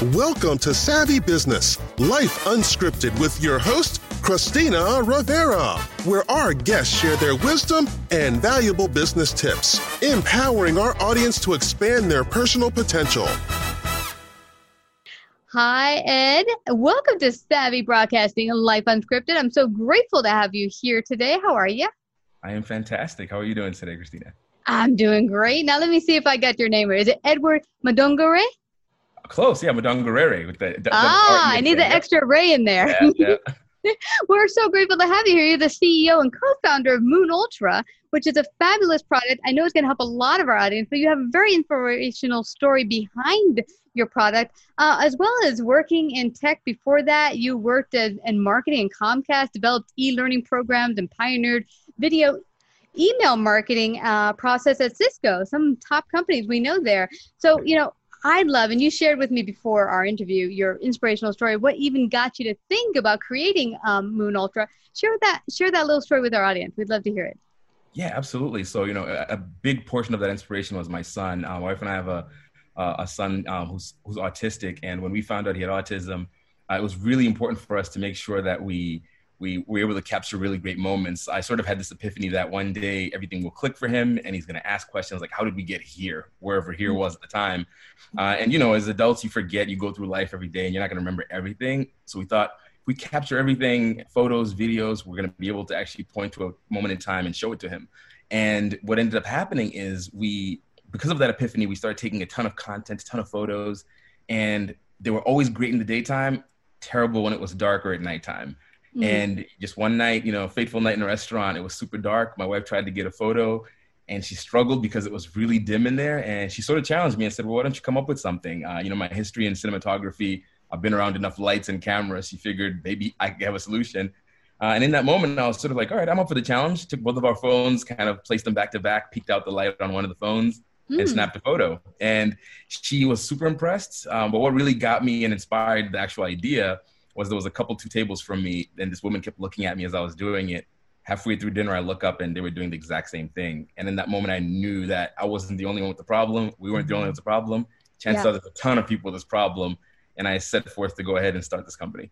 Welcome to Savvy Business, Life Unscripted with your host, Christina Rivera, where our guests share their wisdom and valuable business tips, empowering our audience to expand their personal potential. Hi, Ed. Welcome to Savvy Broadcasting and Life Unscripted. I'm so grateful to have you here today. How are you? I am fantastic. How are you doing today, Christina? I'm doing great. Now, let me see if I got your name right. Is it Edward Madongare? Close, yeah, Madongorere with the, the ah, I need the extra Ray in there. Yeah, yeah. We're so grateful to have you here. You're the CEO and co-founder of Moon Ultra, which is a fabulous product. I know it's going to help a lot of our audience, but you have a very inspirational story behind your product, uh, as well as working in tech. Before that, you worked as, in marketing and Comcast, developed e-learning programs, and pioneered video email marketing uh, process at Cisco, some top companies we know there. So, you know, I'd love, and you shared with me before our interview your inspirational story. What even got you to think about creating um, Moon Ultra? Share that. Share that little story with our audience. We'd love to hear it. Yeah, absolutely. So you know, a, a big portion of that inspiration was my son. Uh, my wife and I have a a son um, who's who's autistic, and when we found out he had autism, uh, it was really important for us to make sure that we we were able to capture really great moments. I sort of had this epiphany that one day everything will click for him and he's going to ask questions like, How did we get here? Wherever here was at the time. Uh, and, you know, as adults, you forget, you go through life every day and you're not going to remember everything. So we thought, if we capture everything, photos, videos, we're going to be able to actually point to a moment in time and show it to him. And what ended up happening is we, because of that epiphany, we started taking a ton of content, a ton of photos, and they were always great in the daytime, terrible when it was darker at nighttime. Mm-hmm. And just one night, you know, fateful night in a restaurant, it was super dark. My wife tried to get a photo and she struggled because it was really dim in there. And she sort of challenged me and said, well, why don't you come up with something? Uh, you know, my history in cinematography, I've been around enough lights and cameras. She figured maybe I could have a solution. Uh, and in that moment, I was sort of like, all right, I'm up for the challenge. Took both of our phones, kind of placed them back to back, peeked out the light on one of the phones, mm. and snapped a photo. And she was super impressed. Um, but what really got me and inspired the actual idea was there was a couple two tables from me, and this woman kept looking at me as I was doing it. Halfway through dinner, I look up and they were doing the exact same thing. And in that moment, I knew that I wasn't the only one with the problem. We weren't the only one with the problem. Chances yeah. are there's a ton of people with this problem. And I set forth to go ahead and start this company.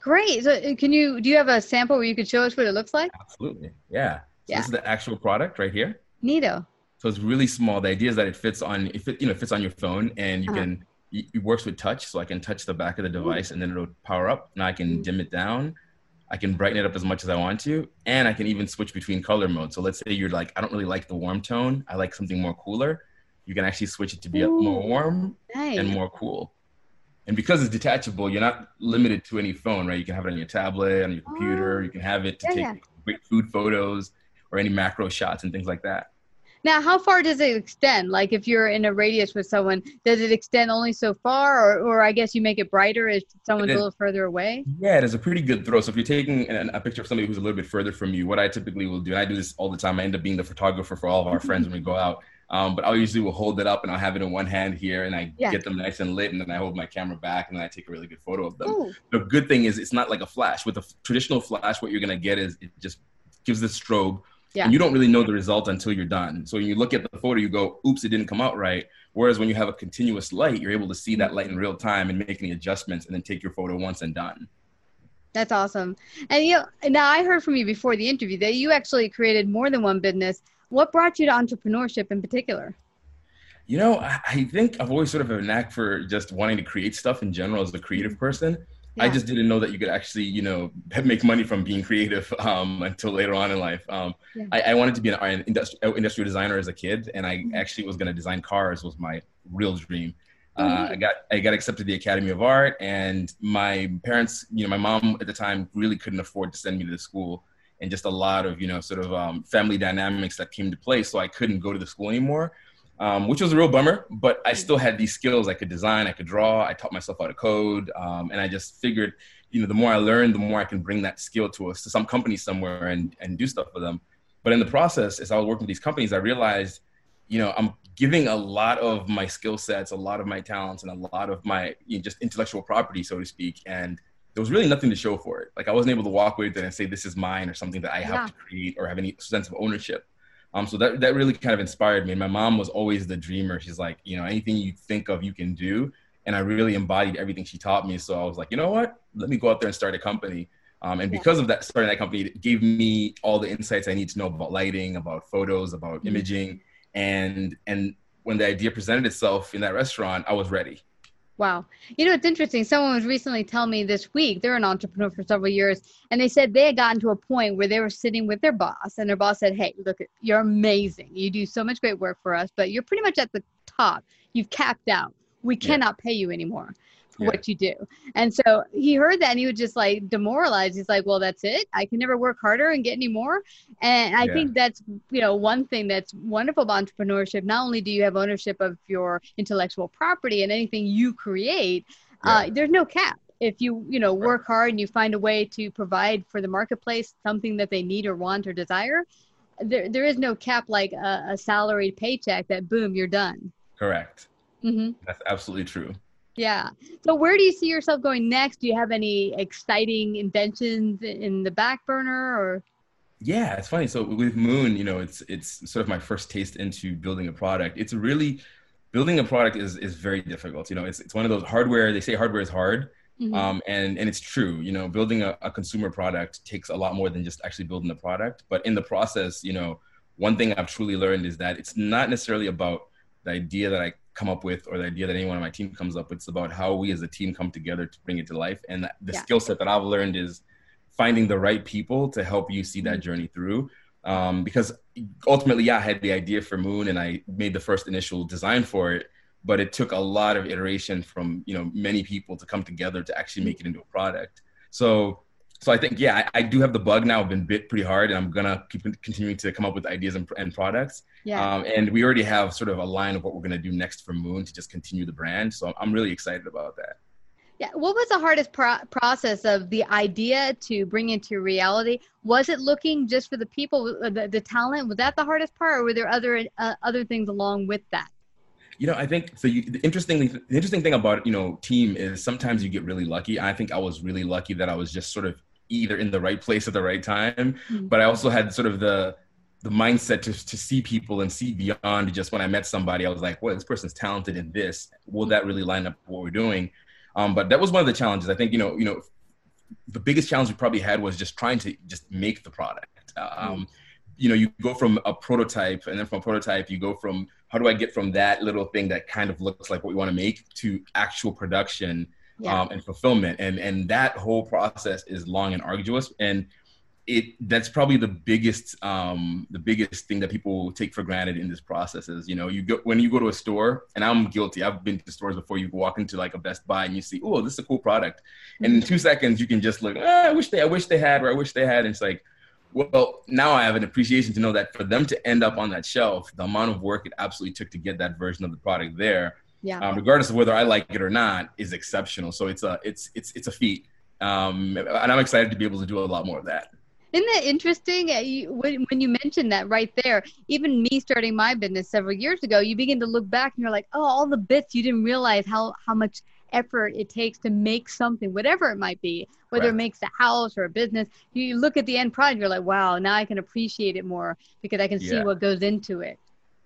Great. So uh, can you do you have a sample where you could show us what it looks like? Absolutely. Yeah. So yeah. This is the actual product right here. Neato. So it's really small. The idea is that it fits on if it you know fits on your phone and you uh-huh. can it works with touch, so I can touch the back of the device and then it'll power up. Now I can dim it down. I can brighten it up as much as I want to, and I can even switch between color modes. So let's say you're like, I don't really like the warm tone. I like something more cooler. You can actually switch it to be Ooh, more warm nice. and more cool. And because it's detachable, you're not limited to any phone, right? You can have it on your tablet, on your computer. Oh. You can have it to yeah, take yeah. great food photos or any macro shots and things like that. Now, how far does it extend? Like if you're in a radius with someone, does it extend only so far, or, or I guess you make it brighter if someone's a little further away? Yeah, it is a pretty good throw. So if you're taking an, a picture of somebody who's a little bit further from you, what I typically will do, and I do this all the time, I end up being the photographer for all of our friends when we go out. Um, but I usually will hold it up and I'll have it in one hand here and I yeah. get them nice and lit and then I hold my camera back and then I take a really good photo of them. Ooh. The good thing is it's not like a flash. With a traditional flash, what you're gonna get is it just gives the strobe yeah. And you don't really know the result until you're done. So when you look at the photo, you go, oops, it didn't come out right. Whereas when you have a continuous light, you're able to see that light in real time and make any adjustments and then take your photo once and done. That's awesome. And you know, now I heard from you before the interview that you actually created more than one business. What brought you to entrepreneurship in particular? You know, I think I've always sort of had a knack for just wanting to create stuff in general as a creative person. I just didn't know that you could actually, you know, make money from being creative um, until later on in life. Um, yeah. I, I, wanted to be an, an industri- industrial designer as a kid, and I mm-hmm. actually was going to design cars. Was my real dream. Uh, mm-hmm. I got I got accepted to the Academy of Art, and my parents, you know, my mom at the time really couldn't afford to send me to the school, and just a lot of you know sort of um, family dynamics that came to play. So I couldn't go to the school anymore. Um, which was a real bummer. But I still had these skills. I could design, I could draw. I taught myself how to code, um, and I just figured, you know, the more I learn, the more I can bring that skill to us to some company somewhere and and do stuff for them. But in the process, as I was working with these companies, I realized, you know, I'm giving a lot of my skill sets, a lot of my talents, and a lot of my you know, just intellectual property, so to speak, and there was really nothing to show for it. Like I wasn't able to walk away with it and say this is mine or something that I have yeah. to create or have any sense of ownership. Um, so that that really kind of inspired me. And my mom was always the dreamer. She's like, you know, anything you think of, you can do. And I really embodied everything she taught me. So I was like, you know what? Let me go out there and start a company. Um, and because of that, starting that company, it gave me all the insights I need to know about lighting, about photos, about mm-hmm. imaging, and and when the idea presented itself in that restaurant, I was ready. Wow. You know, it's interesting. Someone was recently telling me this week, they're an entrepreneur for several years, and they said they had gotten to a point where they were sitting with their boss, and their boss said, Hey, look, you're amazing. You do so much great work for us, but you're pretty much at the top. You've capped out. We cannot yeah. pay you anymore yeah. what you do. And so he heard that and he was just like demoralized. He's like, well, that's it. I can never work harder and get any more. And I yeah. think that's, you know, one thing that's wonderful about entrepreneurship. Not only do you have ownership of your intellectual property and anything you create, uh, yeah. uh, there's no cap. If you, you know, work hard and you find a way to provide for the marketplace something that they need or want or desire, there, there is no cap like a, a salaried paycheck that boom, you're done. Correct. Mm-hmm. That's absolutely true. Yeah. So where do you see yourself going next? Do you have any exciting inventions in the back burner or? Yeah, it's funny. So with Moon, you know, it's it's sort of my first taste into building a product. It's really building a product is is very difficult. You know, it's it's one of those hardware. They say hardware is hard, mm-hmm. um, and and it's true. You know, building a, a consumer product takes a lot more than just actually building the product. But in the process, you know, one thing I've truly learned is that it's not necessarily about the idea that I come up with or the idea that anyone on my team comes up with. It's about how we as a team come together to bring it to life. And the yeah. skill set that I've learned is finding the right people to help you see that mm-hmm. journey through. Um, because ultimately, yeah, I had the idea for Moon and I made the first initial design for it, but it took a lot of iteration from you know many people to come together to actually make it into a product. So so I think yeah, I, I, do have the bug now. I've been bit pretty hard, and I'm gonna keep continuing to come up with ideas and, and products. Yeah. Um, and we already have sort of a line of what we're gonna do next for Moon to just continue the brand. So I'm really excited about that. Yeah. What was the hardest pro- process of the idea to bring into reality? Was it looking just for the people, uh, the, the talent? Was that the hardest part, or were there other uh, other things along with that? You know, I think so. You, the interesting, the interesting thing about you know team is sometimes you get really lucky. I think I was really lucky that I was just sort of either in the right place at the right time. Mm-hmm. But I also had sort of the the mindset to, to see people and see beyond just when I met somebody, I was like, well, this person's talented in this. Will that really line up with what we're doing? Um, but that was one of the challenges. I think, you know, you know, the biggest challenge we probably had was just trying to just make the product. Um, mm-hmm. You know, you go from a prototype and then from a prototype, you go from how do I get from that little thing that kind of looks like what we want to make to actual production yeah. um, and fulfillment. And and that whole process is long and arduous. And it that's probably the biggest um, the biggest thing that people take for granted in this process is you know you go when you go to a store and I'm guilty I've been to stores before you walk into like a Best Buy and you see oh this is a cool product and in two seconds you can just look ah, I wish they I wish they had or I wish they had and it's like well now I have an appreciation to know that for them to end up on that shelf the amount of work it absolutely took to get that version of the product there yeah. Um, regardless of whether I like it or not, is exceptional. So it's a it's it's it's a feat, um, and I'm excited to be able to do a lot more of that. Isn't that interesting? When, when you mentioned that right there, even me starting my business several years ago, you begin to look back and you're like, oh, all the bits you didn't realize how how much effort it takes to make something, whatever it might be, whether right. it makes a house or a business. You look at the end product, you're like, wow, now I can appreciate it more because I can yeah. see what goes into it.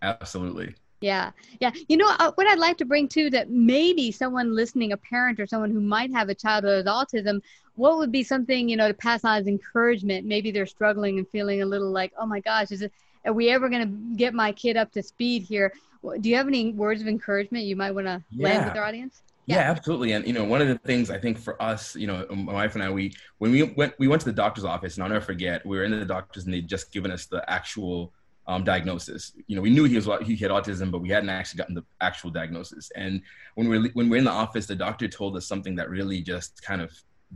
Absolutely. Yeah, yeah. You know uh, what I'd like to bring to that maybe someone listening, a parent or someone who might have a child with autism, what would be something you know to pass on as encouragement? Maybe they're struggling and feeling a little like, oh my gosh, is it? Are we ever going to get my kid up to speed here? Do you have any words of encouragement you might want to yeah. land with our audience? Yeah. yeah. absolutely. And you know, one of the things I think for us, you know, my wife and I, we when we went we went to the doctor's office, and I'll never forget, we were in the doctor's and they'd just given us the actual um, diagnosis. You know, we knew he was he had autism, but we hadn't actually gotten the actual diagnosis. And when we're when we're in the office, the doctor told us something that really just kind of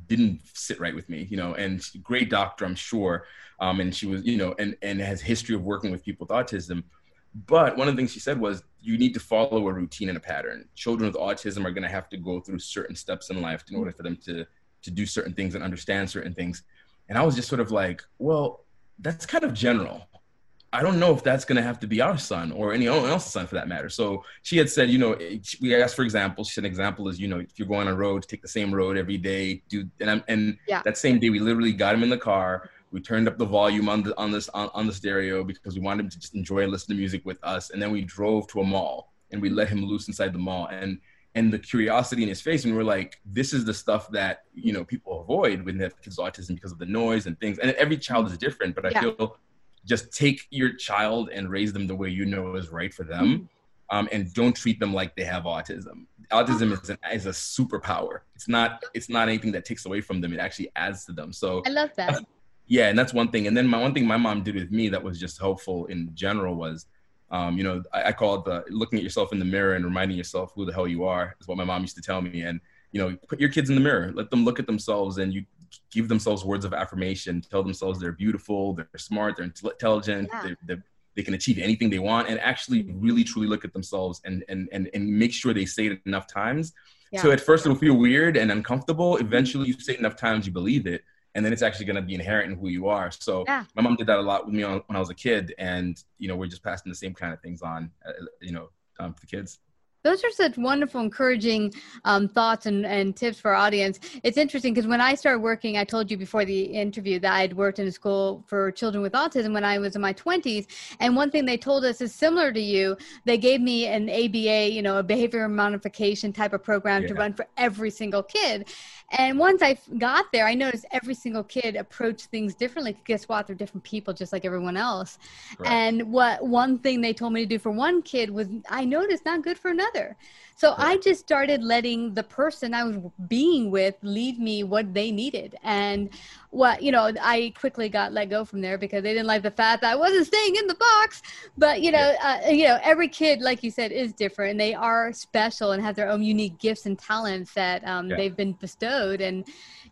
didn't sit right with me. You know, and great doctor, I'm sure. Um, and she was, you know, and and has history of working with people with autism. But one of the things she said was, you need to follow a routine and a pattern. Children with autism are going to have to go through certain steps in life in order for them to to do certain things and understand certain things. And I was just sort of like, well, that's kind of general. I don't know if that's going to have to be our son or anyone oh, else's son for that matter. So she had said, you know, eh, we asked for examples. She said, an example is, you know, if you're going on a road, take the same road every day. Do and I'm, and yeah. that same day we literally got him in the car. We turned up the volume on the on this on, on the stereo because we wanted him to just enjoy and listen to music with us. And then we drove to a mall and we let him loose inside the mall. And and the curiosity in his face and we're like this is the stuff that you know people avoid when they have kids with autism because of the noise and things and every child is different but i yeah. feel just take your child and raise them the way you know is right for them mm-hmm. um, and don't treat them like they have autism. Autism is, an, is a superpower. It's not it's not anything that takes away from them. It actually adds to them. So i love that. Yeah and that's one thing. And then my one thing my mom did with me that was just helpful in general was um, you know I, I call it the looking at yourself in the mirror and reminding yourself who the hell you are is what my mom used to tell me. And you know put your kids in the mirror. Let them look at themselves and you give themselves words of affirmation, tell themselves they're beautiful, they're smart, they're intelligent, yeah. they're, they're, they can achieve anything they want, and actually really truly look at themselves and and and, and make sure they say it enough times. Yeah. So at first it'll feel weird and uncomfortable. Eventually, you say it enough times, you believe it, and then it's actually going to be inherent in who you are. So yeah. my mom did that a lot with me when I was a kid, and you know we're just passing the same kind of things on, uh, you know, um, to the kids those are such wonderful encouraging um, thoughts and, and tips for our audience it's interesting because when i started working i told you before the interview that i'd worked in a school for children with autism when i was in my 20s and one thing they told us is similar to you they gave me an aba you know a behavior modification type of program yeah. to run for every single kid and once I got there, I noticed every single kid approached things differently. Guess what? They're different people, just like everyone else. Right. And what one thing they told me to do for one kid was I noticed not good for another. So right. I just started letting the person I was being with leave me what they needed. And what, you know, I quickly got let go from there because they didn't like the fact that I wasn't staying in the box. But, you know, yeah. uh, you know, every kid, like you said, is different and they are special and have their own unique gifts and talents that um, yeah. they've been bestowed. And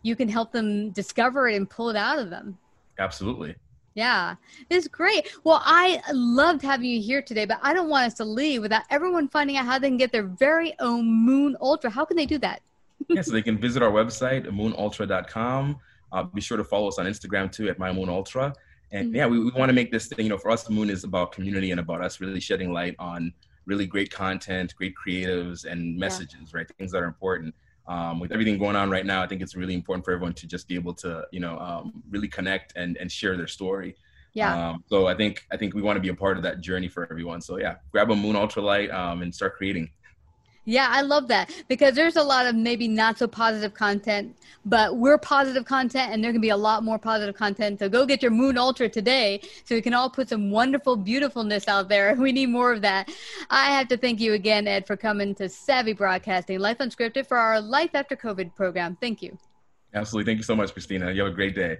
you can help them discover it and pull it out of them. Absolutely. Yeah, it's great. Well, I loved having you here today, but I don't want us to leave without everyone finding out how they can get their very own Moon Ultra. How can they do that? yeah, so they can visit our website, moonultra.com. Uh, be sure to follow us on Instagram too at My Moon Ultra. And mm-hmm. yeah, we, we want to make this thing, you know, for us, the moon is about community and about us really shedding light on really great content, great creatives, and messages, yeah. right? Things that are important um, with everything going on right now, I think it's really important for everyone to just be able to, you know, um, really connect and, and share their story. Yeah. Um, so I think I think we want to be a part of that journey for everyone. So yeah, grab a Moon Ultralight um, and start creating. Yeah, I love that because there's a lot of maybe not so positive content, but we're positive content and there can be a lot more positive content. So go get your Moon Ultra today so we can all put some wonderful beautifulness out there. We need more of that. I have to thank you again, Ed, for coming to Savvy Broadcasting Life Unscripted for our Life After COVID program. Thank you. Absolutely. Thank you so much, Christina. You have a great day.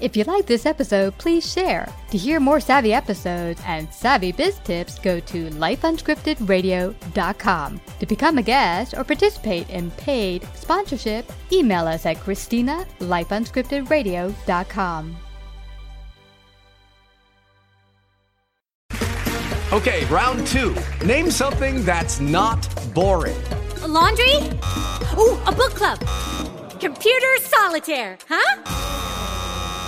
If you like this episode, please share. To hear more savvy episodes and savvy biz tips, go to lifeunscriptedradio.com. To become a guest or participate in paid sponsorship, email us at Christina lifeunscriptedradio.com. Okay, round two. Name something that's not boring. A laundry? Ooh, a book club. Computer solitaire, huh?